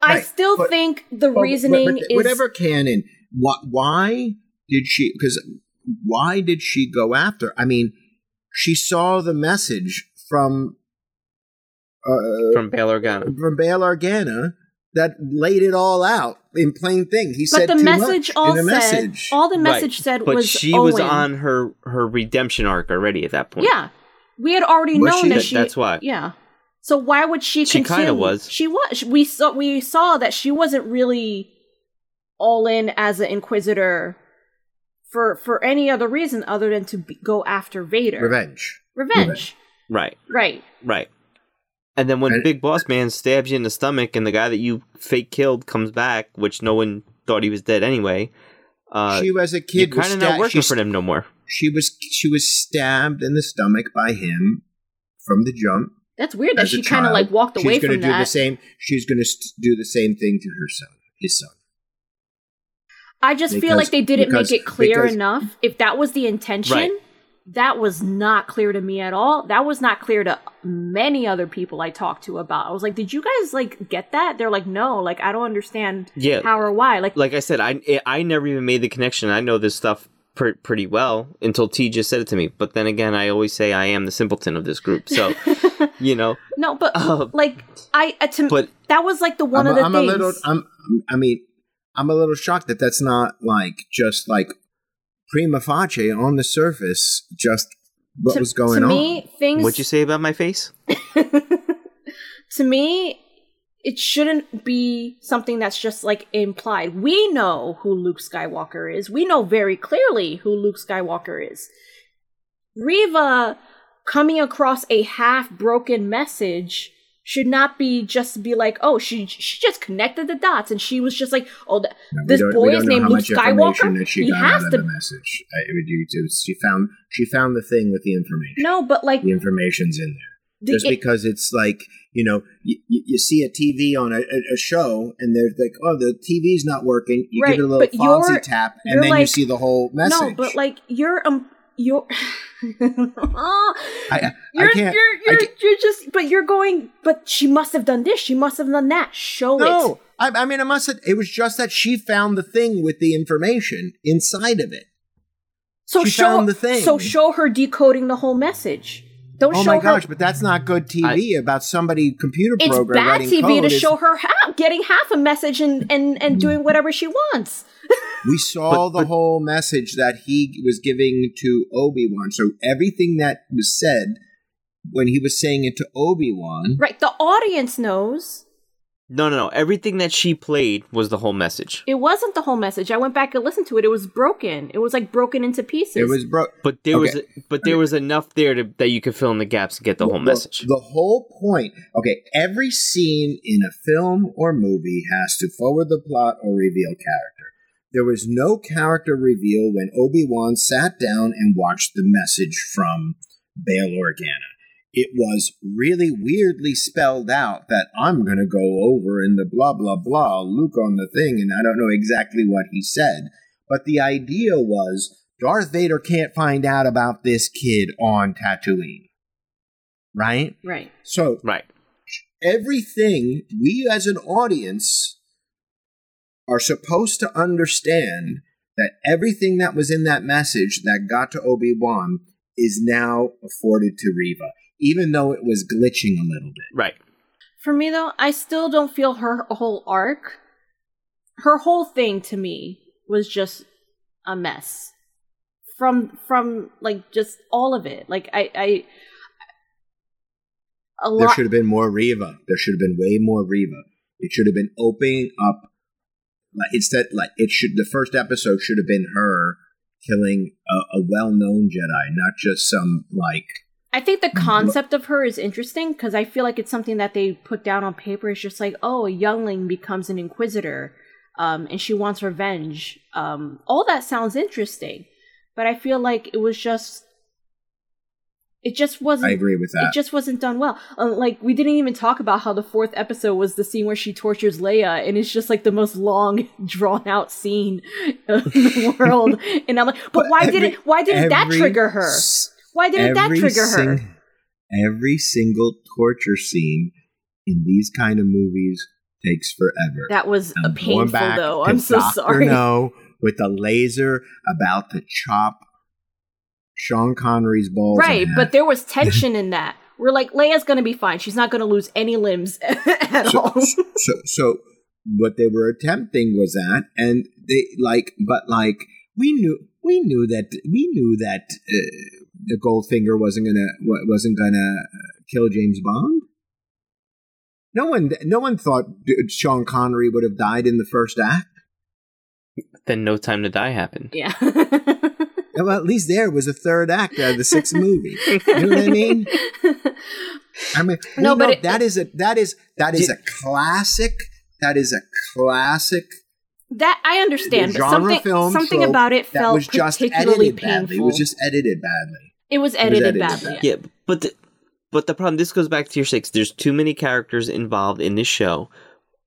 I Right, still but- think the Well, reasoning but- but is whatever canon. Why, why did she? Because why did she go after? I mean, she saw the message from uh, from Bail Organa. from Bail Organa that laid it all out in plain thing. He But said the too message much all in the said, message. all the message Right. said but was she Owen. was on her her redemption arc already at that point. Yeah, we had already Was known she? that That- she. that's why. Yeah. So why would she? She continue? kinda was. She was. We saw. We saw that she wasn't really all in as an inquisitor for for any other reason other than to be, go after Vader. Revenge. Revenge. Right. Right. Right. And then when And- Big Boss Man stabs you in the stomach and the guy that you fake killed comes back, which no one thought he was dead anyway, uh, she was a you're kid. kind of not working for them no more. She was she was stabbed in the stomach by him from the jump. That's weird that as she kind of like walked away she's gonna from do that. the same. She's going to st- do the same thing to her son, his son. I just feel like they didn't because- make it clear because- enough. If that was the intention, Right. that was not clear to me at all. That was not clear to many other people I talked to about. I was like, "Did you guys like get that?" They're like, "No, like I don't understand Yeah. how or why." Like, Like I said, I I never even made the connection. I know this stuff pr- pretty well until T just said it to me. But then again, I always say I am the simpleton of this group. So you know, no, but Uh, like I uh, to but that was like the one I'm, of the I'm things. a little. I'm. I mean, I'm a little shocked that that's not like just like prima facie on the surface. Just what to, was going to on. me, things what'd you say about my face? to me, it shouldn't be something that's just like implied. We know who Luke Skywalker is. We know very clearly who Luke Skywalker is. Reva coming across a half broken message should not be just be like, oh, she she just connected the dots and she was just like, oh, th- No, this boy is named Luke Skywalker. She He has out of to the message. I, it it was- she found she found the thing with the information. no, but like The information's in there. Just because it's like you know, you, you see a TV on a, a, show, and they're like, "Oh, the TV's not working." You Right, give it a little fancy tap, and then you see the whole message. no, but like you're um you're. I, I You're, can't. you're, you're, can't- you're just, but you're going, but she must have done this. She must have done that. Show it. No, I, I mean, I must. Have, it was just that she found the thing with the information inside of it. So she show, the thing. So show her decoding the whole message. Don't Oh show my her. gosh! But that's not good TV about somebody computer it's program bad TV code. to It's- show her half, getting half a message and, and, and doing mm. whatever she wants. We saw But- the but- whole message that he was giving to Obi Wan. So everything that was said when he was saying it to Obi Wan, Right. The audience knows No, no, no. Everything that she played was the whole message. it wasn't the whole message. I went back and listened to it. It was broken. It was like broken into pieces. it was bro. But there was, Okay. but there was enough there to, that you could fill in the gaps and get the whole message. The whole point. Okay, every scene in a film or movie has to forward the plot or reveal character. There was no character reveal when Obi Wan sat down and watched the message from Bail Organa. It was really weirdly spelled out that I'm going to go over in the blah, blah, blah, Luke on the thing, and I don't know exactly what he said. But the idea was Darth Vader can't find out about this kid on Tatooine. Right? Right. So Right. everything we as an audience are supposed to understand that everything that was in that message that got to Obi-Wan is now afforded to Reva, even though it was glitching a little bit. Right. For me though, I still don't feel her whole arc. Her whole thing to me was just a mess. From from like just all of it. Like I I a There lot should have been more Reva. There should have been way more Reva. It should have been opening up like instead like it should the first episode should have been her killing a, a well-known Jedi, not just some like I think the concept of her is interesting because I feel like it's something that they put down on paper. It's just like, oh, a youngling becomes an inquisitor, um, and she wants revenge. Um, all that sounds interesting, but I feel like it was just, it just wasn't. I agree with that. It just wasn't done well. Uh, like we didn't even talk about how the fourth episode was the scene where she tortures Leia, and it's just like the most long, drawn out scene in the world. and I'm like, but, But why every- didn't why didn't that trigger her? s- Why didn't that every trigger her? Every single torture scene in these kind of movies takes forever. That was I'm going painful, though. I'm so Dr. sorry. No with the laser about to chop Sean Connery's balls. Right, but there was tension in that. We're like, Leia's gonna be fine. She's not gonna lose any limbs at so, all. so, so what they were attempting was that, and they like, but like we knew, we knew that we knew that uh, the Goldfinger wasn't gonna wasn't gonna uh, kill James Bond. No one, no one thought Sean Connery would have died in the first act. Then No Time to Die happened. yeah. Well, at least there was a third act out of the sixth movie. You know what I mean? I mean, No, but know it- that is a that is that is a classic. That is a classic that I understand, but genre something film something about it that felt was just particularly edited painful. badly. It was just edited badly. It was was edited edited badly. badly. Yeah, but the, but the problem. This goes back to your six. There's too many characters involved in this show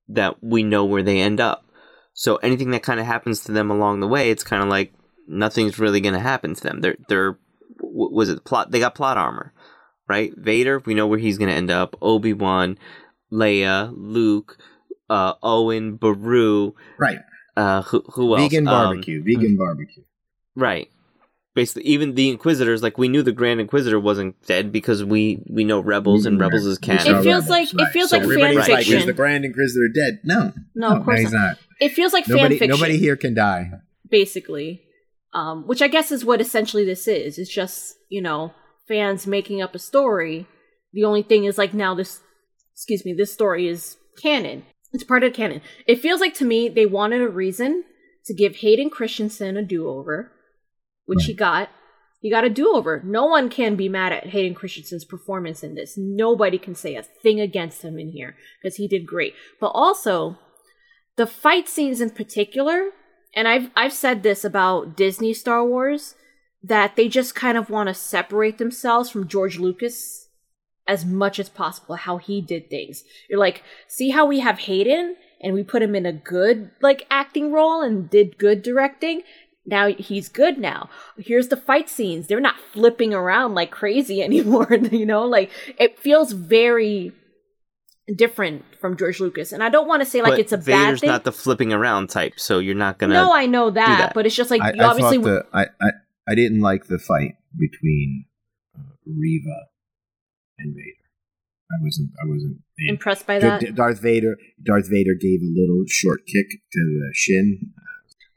that we know where they end up. So anything that kind of happens to them along the way, it's kind of like nothing's really going to happen to them. They're they're w- was it plot? They got plot armor, right? Vader, we know where he's going to end up. Obi Wan, Leia, Luke, uh, Owen, Beru. Right. Uh, who, who else? Vegan Um, barbecue. vegan barbecue. Right. Basically, even the Inquisitors, like we knew the Grand Inquisitor wasn't dead because we we know Rebels and Rebels is canon. It feels Rebels, like- it feels So like everybody's fan like, fiction. Is the Grand Inquisitor dead? No. No, of course he's not. not. It feels like Nobody, fan fiction. nobody here can die. basically. Um, which I guess is what essentially this is. It's just, you know, fans making up a story. The only thing is like now this excuse me, this story is canon. It's part of canon. It feels like to me they wanted a reason to give Hayden Christensen a do-over, which he got. He got a do-over. No one can be mad at Hayden Christensen's performance in this. Nobody can say a thing against him in here because he did great. But also, the fight scenes in particular, and I've I've said this about Disney Star Wars, that they just kind of want to separate themselves from George Lucas as much as possible how he did things. You're like, see how we have Hayden and we put him in a good like acting role and did good directing. Now he's good now. Here's the fight scenes. They're not flipping around like crazy anymore, you know? Like it feels very different from George Lucas. And I don't want to say like But it's a Vader's bad thing. Vader's not the flipping around type, so you're not gonna. no, I know that, that. but it's just like I, you I obviously the I, I I didn't like the fight between uh, Reva and Vader. I wasn't I wasn't impressed by that. Darth Vader Darth Vader gave a little short kick to the shin.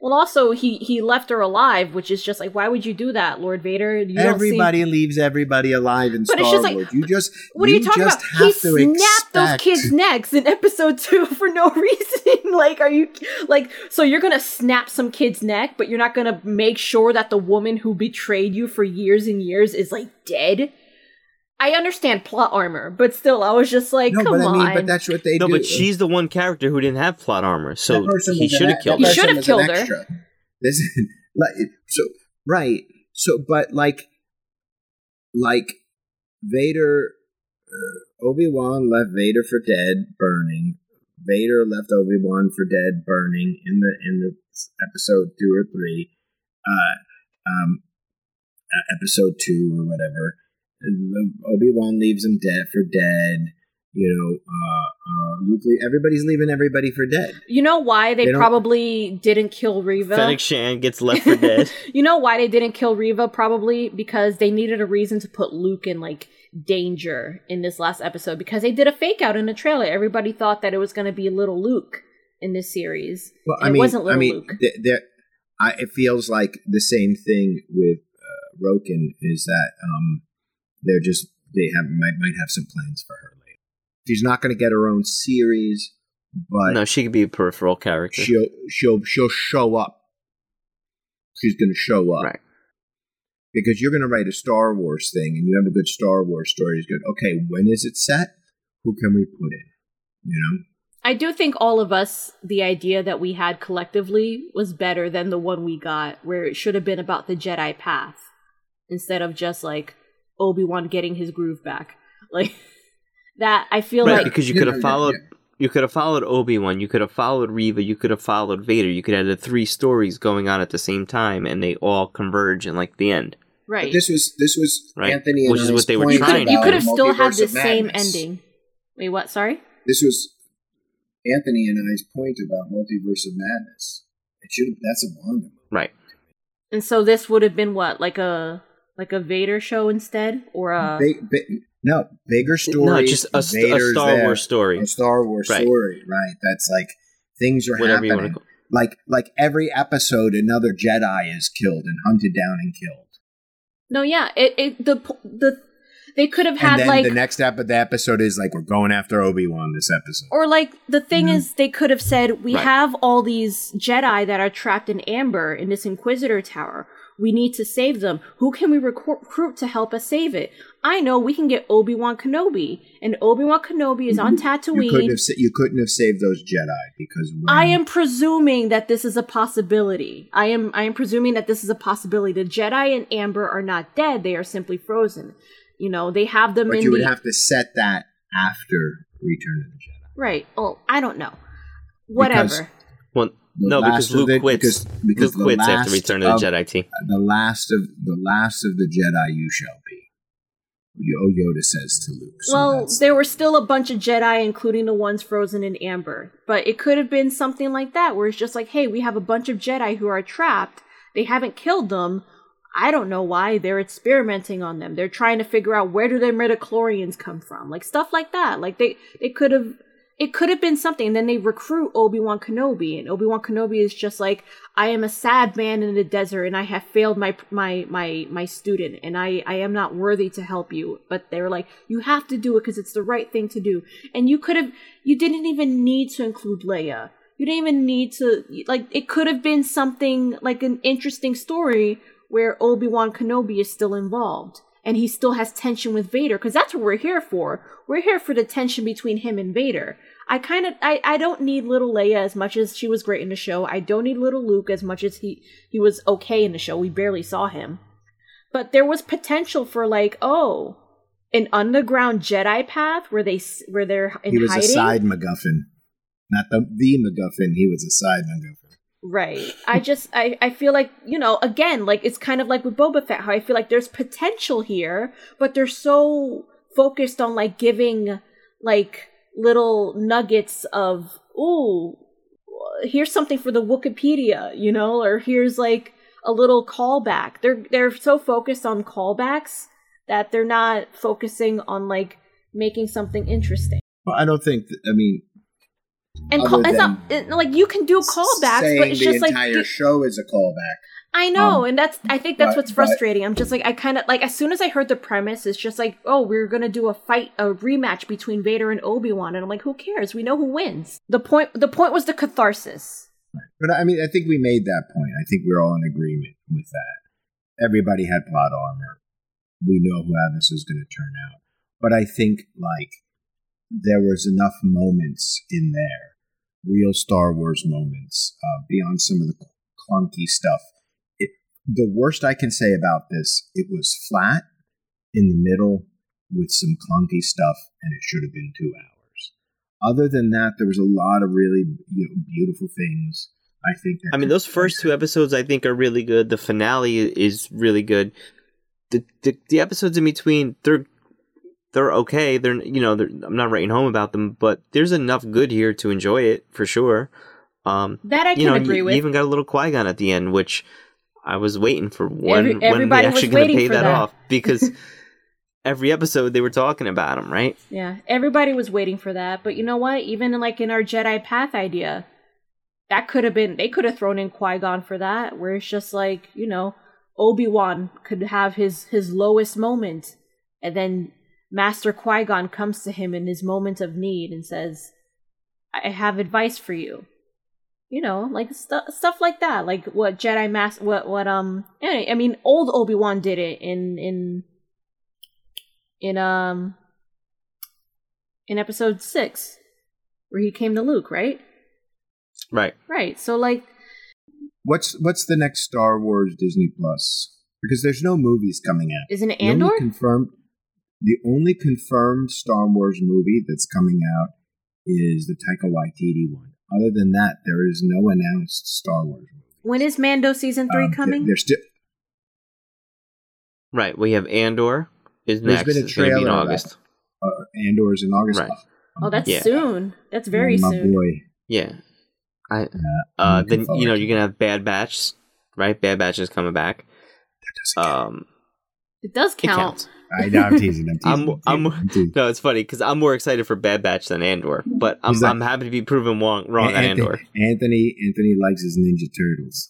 Well, also he he left her alive, which is just like, why would you do that, Lord Vader? You everybody leaves everybody alive in But Star it's just like, Wars. You just What are you talking just about? He snapped those kids' necks in episode two for no reason. like, are you like so you're gonna snap some kid's neck, but you're not gonna make sure that the woman who betrayed you for years and years is like dead? I understand plot armor, but still, I was just like, No, come but I on. but that's what they No, do. but she's the one character who didn't have plot armor, so That he should have ex- killed He her. should have killed her. extra. This, like, so right. So, but like, like Vader uh, Obi Wan left Vader for dead, burning. Vader left Obi Wan for dead, burning in the in the episode two or three, uh, um, uh, episode two or whatever. Obi Wan leaves him dead for dead. You know, uh, uh, Luke. Le- everybody's leaving everybody for dead. You know why they, They probably didn't kill Reva? Fennec Shand gets left for dead. you know why they didn't kill Reva? Probably because they needed a reason to put Luke in like danger in this last episode because they did a fake out in the trailer. Everybody thought that it was going to be little Luke in this series. Well, And I it mean, wasn't I mean, Luke. th- there, I, it feels like the same thing with uh, Roken is that um, they're just they have might might have some plans for her later. She's not going to get her own series, but no, she could be a peripheral character. she'll she'll she'll show up. She's going to show up, Right. Because you're going to write a Star Wars thing, and you have a good Star Wars story. Is good. Okay, when is it set? Who can we put in? You know. I do think all of us, the idea that we had collectively was better than the one we got, where it should have been about the Jedi path instead of just like Obi Wan getting his groove back. Like that, I feel Right, like because you could have followed you could have followed Obi Wan, you could have followed Reva, you could have followed Vader, you could have had the three stories going on at the same time, and they all converge in like the end. right. But this was this was Right. Anthony and Which is I's what they were point trying could you about could have still had Multiverse the of same Madness. ending. Wait, what? Sorry. This was Anthony and I's point about Multiverse of Madness. It should have. That's a Wanda movie. Right. And so this would have been what, like a like a Vader show instead, or a Big, big, no, bigger story. no, just a, st- a Star there. Wars story. A Star Wars Right. story, right? That's like things are Whatever happening. want call Like like every episode, another Jedi is killed and hunted down and killed. no, yeah. It it the the they could have And had then like the next ep- the episode is like we're going after Obi Wan. This episode. Or like the thing Mhm. is, they could have said, "We Right. have all these Jedi that are trapped in Amber in this Inquisitor tower. We need to save them. Who can we recruit to help us save it? I know we can get Obi Wan Kenobi, and Obi Wan Kenobi is on mm-hmm. you couldn't Tatooine. have you couldn't have saved those Jedi because when, I am presuming that this is a possibility. I am I am presuming that this is a possibility. The Jedi and Amber are not dead; they are simply frozen. You know, they have them But in you the would have to set that after Return of the Jedi. right. Oh, I don't know. Whatever. Because- Well, The no, because Luke the- quits. because- because Luke quits after last Return of the Jedi. T. The last of the last of the Jedi you shall be. Oh, Yoda says to Luke. So well, there were still a bunch of Jedi, including the ones frozen in amber. But it could have been something like that, where it's just like, hey, we have a bunch of Jedi who are trapped. They haven't killed them. I don't know why. They're experimenting on them. They're trying to figure out where do their midichlorians come from, like stuff like that. Like they, they could have. It could have been something. And then they recruit Obi Wan Kenobi, and Obi Wan Kenobi is just like, I am a sad man in the desert, and I have failed my my my my student, and I I am not worthy to help you. But they were like, you have to do it because it's the right thing to do. And you could have, you didn't even need to include Leia. You didn't even need to like. It could have been something like an interesting story where Obi Wan Kenobi is still involved. And he still has tension with Vader, because that's what we're here for. We're here for the tension between him and Vader. I kind of I, I don't need little Leia as much as she was great in the show. I don't need little Luke as much as he he was okay in the show. We barely saw him. But there was potential for like, oh, an underground Jedi path where they where they're in he was hiding. a side MacGuffin, not the the MacGuffin. He was a side MacGuffin. Right. I just I, I feel like, you know, again, like it's kind of like with Boba Fett, how I feel like there's potential here, but they're so focused on like giving like little nuggets of, ooh, here's something for the Wikipedia, you know, or here's like a little callback. They're they're so focused on callbacks that they're not focusing on like making something interesting. Well, I don't think. I mean, And call, it's not it, like you can do callbacks, but it's just like the entire show is a callback. I know, Um, and that's I think that's but- what's but- frustrating. I'm just like I kind of like as soon as I heard the premise, it's just like, oh, we're gonna do a fight, a rematch between Vader and Obi Wan, and I'm like, who cares? We know who wins. The point, the point was the catharsis. But I mean, I think we made that point. I think we're all in agreement with that. Everybody had plot armor. We know how this is going to turn out. But I think like there was enough moments in there, real Star Wars moments, uh, beyond some of the clunky stuff. It, the worst I can say about this, it was flat in the middle. with some clunky stuff, and it should have been two hours. Other than that, there was a lot of really you know, beautiful things. I think. I mean, those first two episodes I think are really good. The finale is really good. The the, the episodes in between they're they're okay. They're you know they're, I'm not writing home about them, but there's enough good here to enjoy it for sure. Um, that I can you know, agree you, with. You even got a little Qui Gon at the end, which I was waiting for when Every- when they actually going to pay that, that. off because every episode they were talking about him, right? Yeah, everybody was waiting for that. But you know what? Even like in our Jedi Path idea, that could have been they could have thrown in Qui Gon for that, where it's just like you know Obi Wan could have his his lowest moment, and then Master Qui Gon comes to him in his moment of need and says, "I have advice for you." You know, like stu- stuff like that, like what Jedi Master, what what um, I I mean, old Obi Wan did it in in in um in episode six, where he came to Luke, right? Right. Right. So like, What's what's the next Star Wars Disney Plus? Because there's no movies coming out. isn't it The Andor? confirmed, the only confirmed Star Wars movie that's coming out is the Taika Waititi one. Other than that, there is no announced Star Wars movie. when is Mando season three Um, coming? There's still Right. We have Andor is There's next. been a It's going to be in trailer of August. Andor is in August. Right. oh, that's Yeah. soon. That's very my soon. boy. Yeah. I uh then you know you're gonna have Bad Batch, right? Bad Batch is coming back. that. Doesn't count. Um, It does it count. counts. I know. I'm teasing. I'm I'm- I'm- I'm teasing. No, it's funny because I'm more excited for Bad Batch than Andor, but I'm Who's that? I'm happy to be proven wrong wrong on Anthony, Andor. Anthony Anthony likes his Ninja Turtles.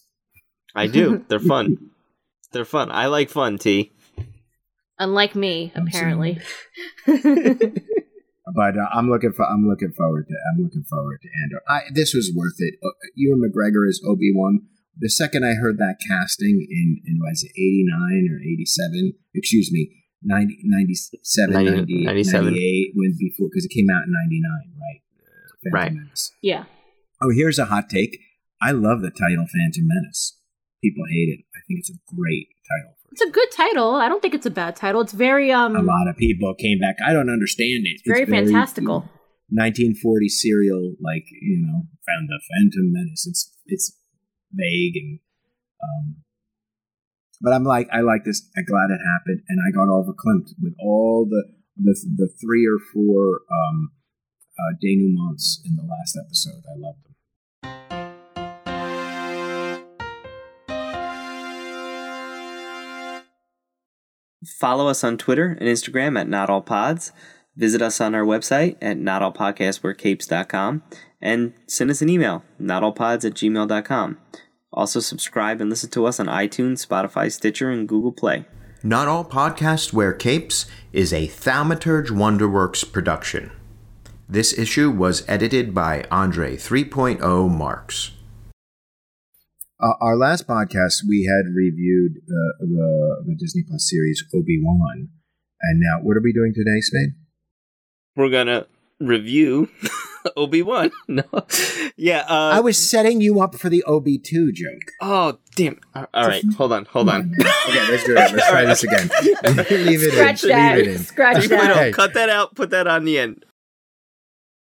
I do. They're fun. They're fun. I like fun. T. Unlike me, apparently. But uh, I'm looking for. I'm looking forward to. I'm looking forward to Andor. I, this was worth it. Uh, Ewan McGregor as Obi Wan. The second I heard that casting in in was it 89 or 87? Excuse me, 90, 97, 90 90, 97. 98, when before because it came out in 99, right? Phantom Right. Menace. yeah. Oh, here's a hot take. I love the title Phantom Menace. People hate it. I think it's a great title. It's a good title. I don't think it's a bad title. It's very um a lot of people came back. I don't understand it. it's very fantastical. 1940 serial, like you know, found the Phantom Menace. It's it's vague and, um, but I'm like, I like this. I'm glad it happened, and I got all verklempt with all the the the three or four um, uh, denouements in the last episode. I loved them. Follow us on Twitter and Instagram at Not All Pods. Visit us on our website at notallpodcastwearcapes.com and send us an email, notallpods at gmail.com. Also, subscribe and listen to us on iTunes, Spotify, Stitcher, and Google Play. Not All Podcasts Wear Capes is a Thaumaturge Wonderworks production. This issue was edited by Andre 3.0 Marks. Uh, our last podcast, we had reviewed the the, the Disney Plus series Obi Wan, and now what are we doing today, Spade? We're going to review Obi Wan. no. Yeah. Uh, I was setting you up for the Obi two joke. Oh, damn. All right. Hold on. Hold on. okay, let's do it. Let's try this again. Leave it Scratch in. that. Leave it in. Scratch that. Hey. cut that out. Put that on the end.